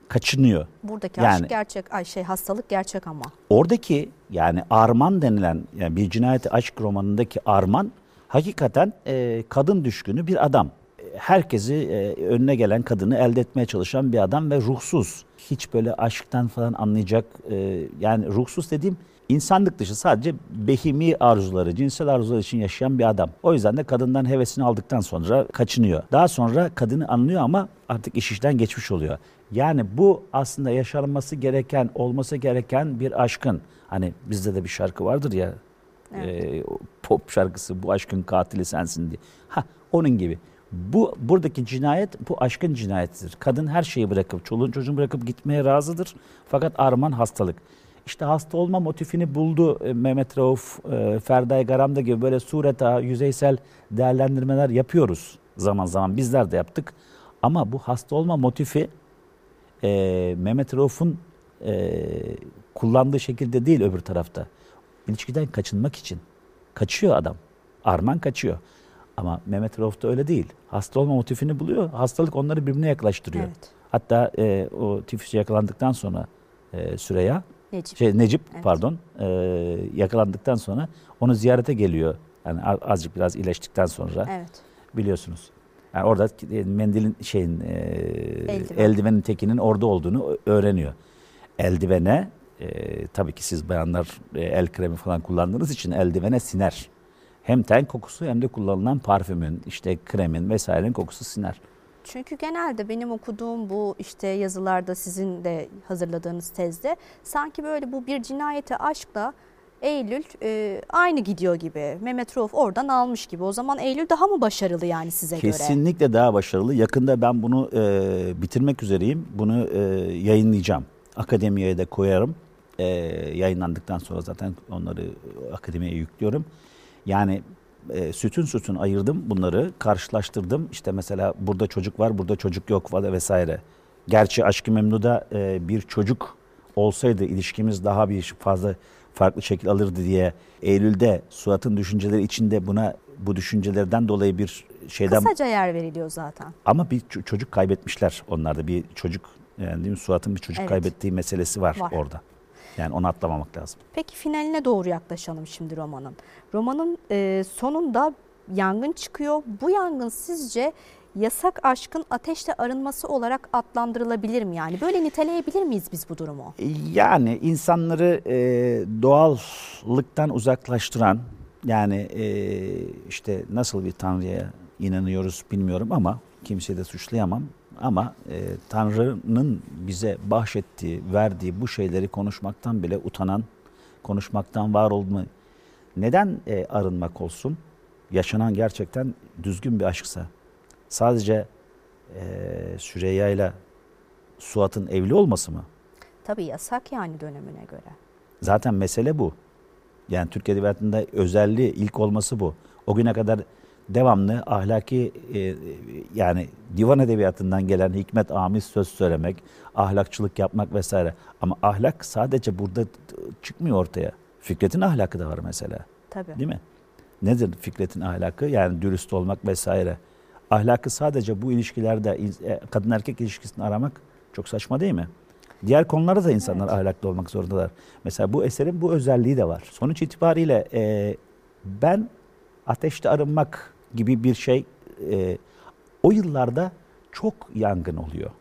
kaçınıyor. Buradaki Yani- aşk gerçek, ay şey hastalık gerçek ama. Oradaki yani Arman denilen yani bir cinayeti aşk romanındaki Arman hakikaten e, kadın düşkünü bir adam. Herkesi e, önüne gelen kadını elde etmeye çalışan bir adam ve ruhsuz. Hiç böyle aşktan falan anlayacak e, yani ruhsuz dediğim insanlık dışı sadece behimi arzuları, cinsel arzular için yaşayan bir adam. O yüzden de kadından hevesini aldıktan sonra kaçınıyor. Daha sonra kadını anlıyor ama artık iş işten geçmiş oluyor. Yani bu aslında yaşanması gereken, olması gereken bir aşkın. Hani bizde de bir şarkı vardır ya, e, pop şarkısı bu aşkın katili sensin diye. Ha onun gibi. Bu buradaki cinayet bu aşkın cinayetidir. Kadın her şeyi bırakıp, çoluğun çocuğunu bırakıp gitmeye razıdır. Fakat arman hastalık. İşte hasta olma motifini buldu e, Mehmet Rauf, e, Ferday Garam'da gibi böyle sureta, yüzeysel değerlendirmeler yapıyoruz zaman zaman. Bizler de yaptık. Ama bu hasta olma motifi e, Mehmet Rauf'un e, kullandığı şekilde değil öbür tarafta. İlişkiden kaçınmak için. Kaçıyor adam. Arman kaçıyor. Ama Mehmet Rauf da öyle değil. Hasta olma motifini buluyor. Hastalık onları birbirine yaklaştırıyor. Evet. Hatta e, o tifüse yakalandıktan sonra e, Süreyya, Necip. şey Necip Evet. pardon, e, yakalandıktan sonra onu ziyarete geliyor. Yani azıcık biraz iyileştikten sonra Evet. biliyorsunuz. Yani orada e, mendilin şeyin e, Eldiven. eldivenin tekinin orada olduğunu öğreniyor. Eldivene e, tabii ki siz bayanlar e, el kremi falan kullandığınız için eldivene siner. Hem ten kokusu hem de kullanılan parfümün, işte kremin vesairenin kokusu siner. Çünkü genelde benim okuduğum bu işte yazılarda sizin de hazırladığınız tezde sanki böyle bu bir cinayete aşkla Eylül e, aynı gidiyor gibi. Mehmet Rauf oradan almış gibi. O zaman Eylül daha mı başarılı yani size göre? Kesinlikle daha başarılı. Yakında ben bunu e, bitirmek üzereyim. Bunu e, yayınlayacağım. Akademiye de koyarım. E, yayınlandıktan sonra zaten onları akademiye yüklüyorum. Yani e, sütün sütün ayırdım bunları, karşılaştırdım. İşte mesela burada çocuk var, burada çocuk yok falan vesaire. Gerçi Aşk-ı Memnu'da e, bir çocuk olsaydı ilişkimiz daha bir fazla farklı şekil alırdı diye Eylül'de Suat'ın düşünceleri içinde buna bu düşüncelerden dolayı bir şeyden Kısaca yer veriliyor zaten. ama bir çocuk kaybetmişler onlarda bir çocuk yani değil mi Suat'ın bir çocuk Evet. kaybettiği meselesi var, Var. orada. Yani onu atlamamak lazım. Peki finaline doğru yaklaşalım şimdi romanın. Romanın e, sonunda yangın çıkıyor. Bu yangın sizce yasak aşkın ateşle arınması olarak adlandırılabilir mi? Yani böyle niteleyebilir miyiz biz bu durumu? Yani insanları e, doğallıktan uzaklaştıran yani e, işte nasıl bir tanrıya inanıyoruz bilmiyorum ama kimseyi de suçlayamam. Ama e, Tanrı'nın bize bahşettiği, verdiği bu şeyleri konuşmaktan bile utanan, konuşmaktan var olma. Neden e, arınmak olsun? Yaşanan gerçekten düzgün bir aşksa. Sadece e, Süreyya ile Suat'ın evli olması mı? Tabii yasak yani dönemine göre. Zaten mesele bu. Yani Türk Edebiyatı'nda özelliği ilk olması bu. O güne kadar devamlı ahlaki e, yani divan edebiyatından gelen hikmet amiz söz söylemek, ahlakçılık yapmak vesaire. Ama ahlak sadece burada çıkmıyor ortaya. Fikret'in ahlakı da var mesela. Tabii. Değil mi? Nedir Fikret'in ahlakı? Yani dürüst olmak vesaire. Ahlakı sadece bu ilişkilerde e, kadın erkek ilişkisini aramak çok saçma değil mi? Diğer konularda da insanlar ahlaklı olmak zorundalar. Mesela bu eserin bu özelliği de var. Sonuç itibariyle e, ben ateşte arınmak gibi bir şey e, o yıllarda çok yangın oluyor.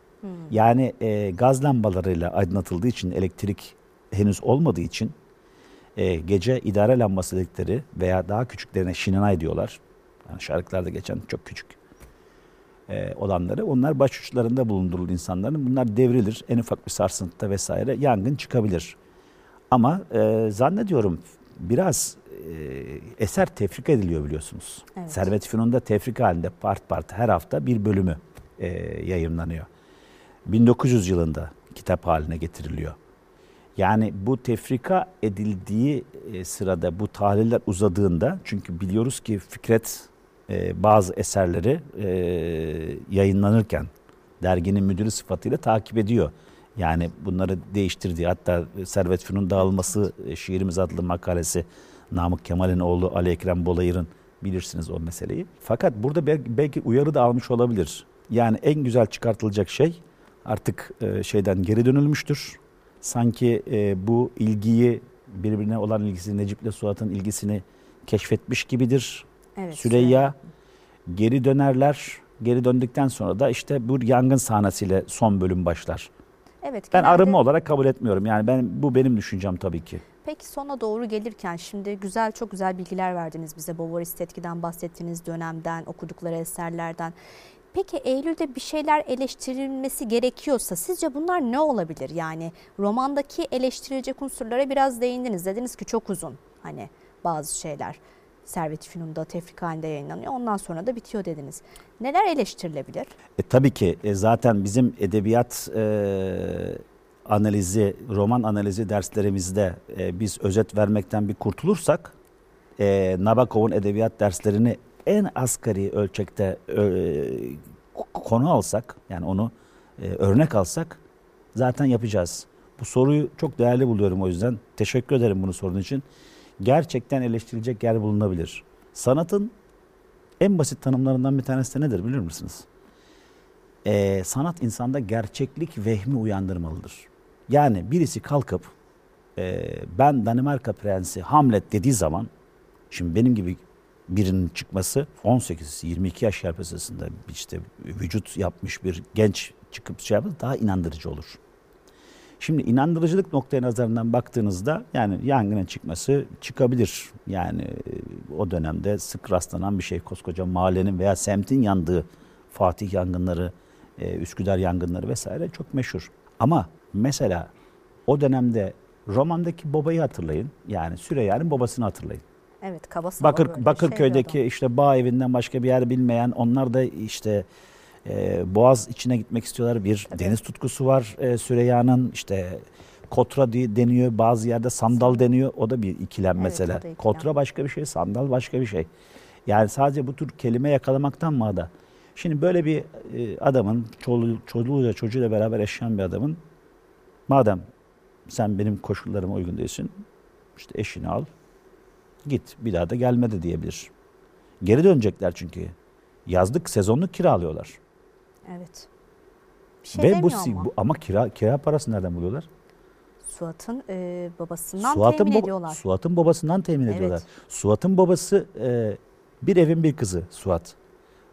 Yani e, gaz lambalarıyla aydınlatıldığı için elektrik henüz olmadığı için e, gece idare lambası dedikleri veya daha küçüklerine şinanay diyorlar. Yani şarkılarda geçen çok küçük e, olanları. Onlar başuçlarında bulundurulur insanların. Bunlar devrilir. En ufak bir sarsıntıda vesaire yangın çıkabilir. Ama e, zannediyorum biraz eser tefrik ediliyor biliyorsunuz. Evet. Servet Fünun'da tefrik halinde part part her hafta bir bölümü e, yayınlanıyor. 1900 yılında kitap haline getiriliyor. Yani bu tefrika edildiği e, sırada bu tahliller uzadığında çünkü biliyoruz ki Fikret e, bazı eserleri e, yayınlanırken derginin müdürü sıfatıyla takip ediyor. Yani bunları değiştirdiği hatta Servet Fünun dağılması e, şiirimiz adlı makalesi Namık Kemal'in oğlu Ali Ekrem Bolayır'ın bilirsiniz o meseleyi. Fakat burada belki, uyarı da almış olabilir. Yani en güzel çıkartılacak şey artık e, şeyden geri dönülmüştür. Sanki e, bu ilgiyi birbirine olan ilgisi Necip'le Suat'ın ilgisini keşfetmiş gibidir. Evet. Süreyya geri dönerler. Geri döndükten sonra da işte bu yangın sahnesiyle son bölüm başlar. Evet. Ben genelde- arınma olarak kabul etmiyorum. Yani ben bu benim düşüncem tabii ki. Peki sona doğru gelirken şimdi güzel çok güzel bilgiler verdiniz bize. Bovaris Tetki'den bahsettiğiniz dönemden, okudukları eserlerden. Peki Eylül'de bir şeyler eleştirilmesi gerekiyorsa sizce bunlar ne olabilir? Yani romandaki eleştirilecek unsurlara biraz değindiniz. Dediniz ki çok uzun hani bazı şeyler. Servet-i Fünun'da tefrik halinde yayınlanıyor. Ondan sonra da bitiyor dediniz. Neler eleştirilebilir? E, tabii ki e, zaten bizim edebiyat e, analizi, roman analizi derslerimizde e, biz özet vermekten bir kurtulursak e, Nabokov'un edebiyat derslerini en asgari ölçekte e, konu alsak yani onu e, örnek alsak zaten yapacağız. Bu soruyu çok değerli buluyorum o yüzden. Teşekkür ederim bunu sorduğun için. Gerçekten eleştirilecek yer bulunabilir. Sanatın en basit tanımlarından bir tanesi de nedir bilir misiniz? Ee, sanat insanda gerçeklik vehmi uyandırmalıdır. Yani birisi kalkıp e, ben Danimarka Prensi Hamlet dediği zaman şimdi benim gibi birinin çıkması 18-22 yaş arasında işte vücut yapmış bir genç çıkıp şey yapar daha inandırıcı olur. Şimdi inandırıcılık noktaya nazarından baktığınızda yani yangının çıkması çıkabilir. Yani e, o dönemde sık rastlanan bir şey koskoca mahallenin veya semtin yandığı Fatih yangınları, e, Üsküdar yangınları vesaire çok meşhur. Ama mesela o dönemde romandaki babayı hatırlayın. Yani Süreyya'nın babasını hatırlayın. Evet kaba Bakır, Bakırköy'deki şey işte bağ evinden başka bir yer bilmeyen onlar da işte e, Boğaz içine gitmek istiyorlar. Bir Tabii. deniz tutkusu var e, Süreyya'nın işte Kotra deniyor bazı yerde sandal deniyor. O da bir ikilem Evet, mesela. ikilem. Kotra başka bir şey sandal başka bir şey. Yani sadece bu tür kelime yakalamaktan mı ada? Şimdi böyle bir e, adamın çoluğu, çoluğuyla çocuğuyla beraber yaşayan bir adamın madem sen benim koşullarıma uygun değilsin işte eşini al git bir daha da gelme de diyebilir. Geri dönecekler çünkü. Yazlık sezonluk kiralıyorlar. Evet. Bir şey Ve bu, ama. bu ama kira kira parası nereden buluyorlar? Suat'ın e, babasından Suat'ın temin baba- ediyorlar. Suat'ın babasından temin Evet. ediyorlar. Suat'ın babası e, bir evin bir kızı Suat.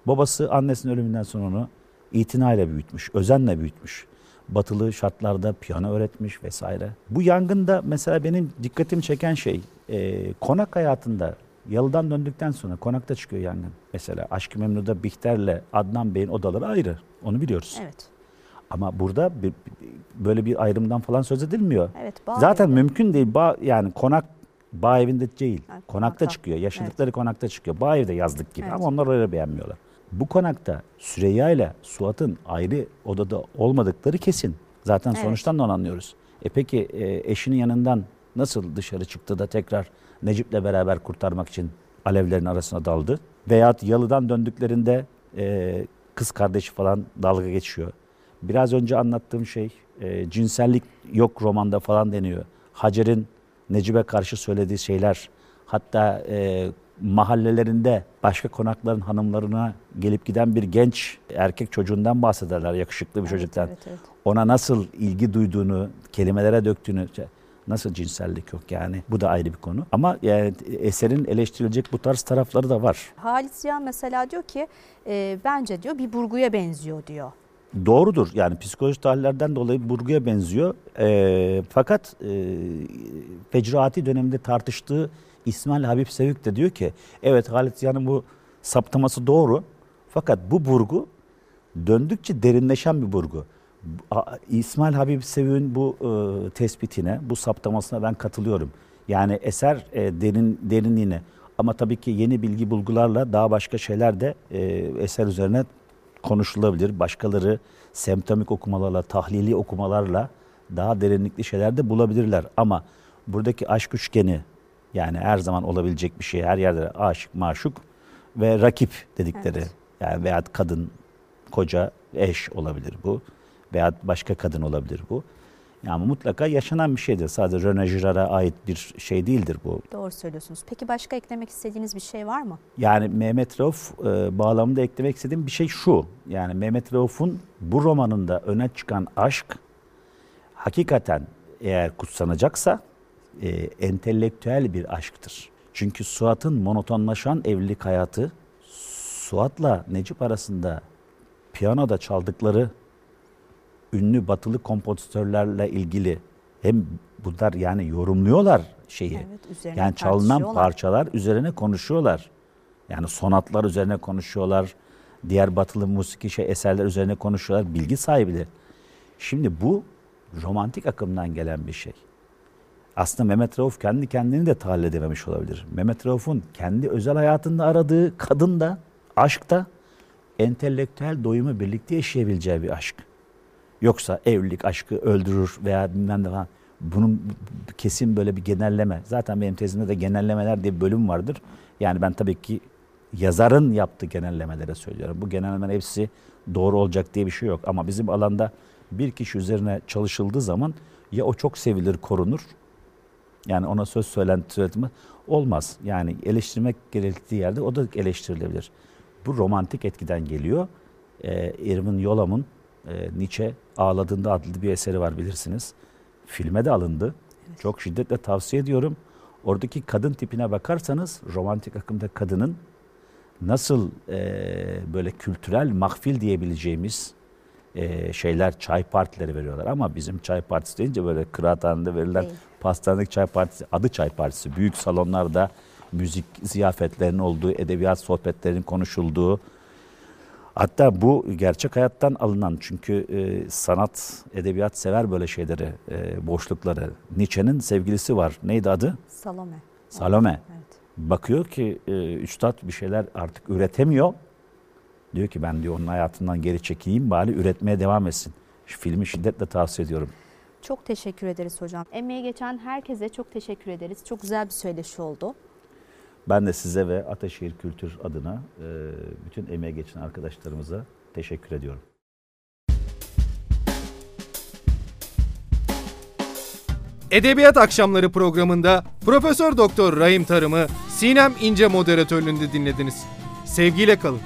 Babası annesinin ölümünden sonra onu itinayla büyütmüş, özenle büyütmüş. Batılı şartlarda piyano öğretmiş vesaire. Bu yangında mesela benim dikkatimi çeken şey e, konak hayatında yalıdan döndükten sonra konakta çıkıyor yangın. Mesela Aşk-ı Memnu'da Bihter'le Adnan Bey'in odaları ayrı. Onu biliyoruz. Evet. Ama burada bir- böyle bir ayrımdan falan söz edilmiyor. Evet. Zaten evi. mümkün değil. Bağ, yani konak bağ evinde değil. Yani konakta, konakta. çıkıyor. Yaşadıkları konakta çıkıyor. Bağ evde yazlık gibi Evet. ama onlar öyle beğenmiyorlar. Bu konakta Süreyya ile Suat'ın ayrı odada olmadıkları kesin. Zaten Evet. sonuçtan da onu anlıyoruz. E peki e, eşinin yanından nasıl dışarı çıktı da tekrar Necip'le beraber kurtarmak için alevlerin arasına daldı? Veyahut yalıdan döndüklerinde e, kız kardeşi falan dalga geçiyor. Biraz önce anlattığım şey e, cinsellik yok romanda falan deniyor. Hacer'in Necip'e karşı söylediği şeyler hatta e, mahallelerinde başka konakların hanımlarına gelip giden bir genç erkek çocuğundan bahsederler yakışıklı bir Evet, çocuktan. Evet, evet. Ona nasıl ilgi duyduğunu, kelimelere döktüğünü nasıl cinsellik yok yani bu da ayrı bir konu. Ama yani eserin eleştirilecek bu tarz tarafları da var. Halit Ziya mesela diyor ki e, bence diyor bir burguya benziyor diyor. Doğrudur. Yani psikolojik tahlillerden dolayı burguya benziyor. Ee, fakat e, Fecraati döneminde tartıştığı İsmail Habib Sevik de diyor ki evet Halit Ziya'nın bu saptaması doğru. Fakat bu burgu döndükçe derinleşen bir burgu. İsmail Habib Sevik'in bu e, tespitine, bu saptamasına ben katılıyorum. Yani eser e, derin derinliğine ama tabii ki yeni bilgi bulgularla daha başka şeyler de e, eser üzerine konuşulabilir. Başkaları semptomik okumalarla, tahlili okumalarla daha derinlikli şeyler de bulabilirler. Ama buradaki aşk üçgeni yani her zaman olabilecek bir şey. Her yerde aşık, maşuk ve rakip dedikleri. Evet. Yani veya kadın, koca, eş olabilir bu. Veya başka kadın olabilir bu. Yani mutlaka yaşanan bir şeydir. Sadece Rene Girard'a ait bir şey değildir bu. Doğru söylüyorsunuz. Peki başka eklemek istediğiniz bir şey var mı? Yani Mehmet Rauf e, bağlamında eklemek istediğim bir şey şu. Yani Mehmet Rauf'un bu romanında öne çıkan aşk hakikaten eğer kutsanacaksa e, entelektüel bir aşktır. Çünkü Suat'ın monotonlaşan evlilik hayatı Suat'la Necip arasında piyanoda çaldıkları ünlü batılı kompozitörlerle ilgili hem bunlar yani yorumluyorlar şeyi. Evet, yani çalınan parçalar üzerine konuşuyorlar. Yani sonatlar üzerine konuşuyorlar. Diğer batılı musiki şey eserler üzerine konuşuyorlar. Bilgi sahibiler. Şimdi bu romantik akımdan gelen bir şey. Aslında Mehmet Rauf kendi kendini de tahlil edememiş olabilir. Mehmet Rauf'un kendi özel hayatında aradığı kadın da, aşk da entelektüel doyumu birlikte yaşayabileceği bir aşk. Yoksa evlilik aşkı öldürür veya bilmem ne falan. Bunun kesin böyle bir genelleme. Zaten benim tezimde de genellemeler diye bir bölüm vardır. Yani ben tabii ki yazarın yaptığı genellemelere söylüyorum. Bu genellemeler hepsi doğru olacak diye bir şey yok. Ama bizim alanda bir kişi üzerine çalışıldığı zaman ya o çok sevilir, korunur. Yani ona söz söylenti söyletme olmaz. Yani eleştirmek gerektiği yerde o da eleştirilebilir. Bu romantik etkiden geliyor. Ee, Irvin Yolom'un e, Nietzsche Ağladığında adlı bir eseri var bilirsiniz. Filme de alındı. Çok şiddetle tavsiye ediyorum. Oradaki kadın tipine bakarsanız romantik akımda kadının nasıl e, böyle kültürel mahfil diyebileceğimiz e, şeyler çay partileri veriyorlar ama bizim çay partisi deyince böyle kıraathanede verilen Değil. Pastanedeki çay partisi adı çay partisi büyük salonlarda müzik ziyafetlerinin olduğu edebiyat sohbetlerinin konuşulduğu hatta bu gerçek hayattan alınan çünkü e, sanat edebiyat sever böyle şeyleri e, boşlukları Nietzsche'nin sevgilisi var neydi adı Salome. Salome Evet. bakıyor ki e, üstad bir şeyler artık üretemiyor. Diyor ki ben diyor onun hayatından geri çekeyim bari üretmeye devam etsin. Şu filmi şiddetle tavsiye ediyorum. Çok teşekkür ederiz hocam. Emeği geçen herkese çok teşekkür ederiz. Çok güzel bir söyleşi oldu. Ben de size ve Ataşehir Kültür adına e, bütün emeğe geçen arkadaşlarımıza teşekkür ediyorum. Edebiyat Akşamları programında Profesör Doktor Rahim Tarım'ı Sinem İnce moderatörlüğünde dinlediniz. Sevgiyle kalın.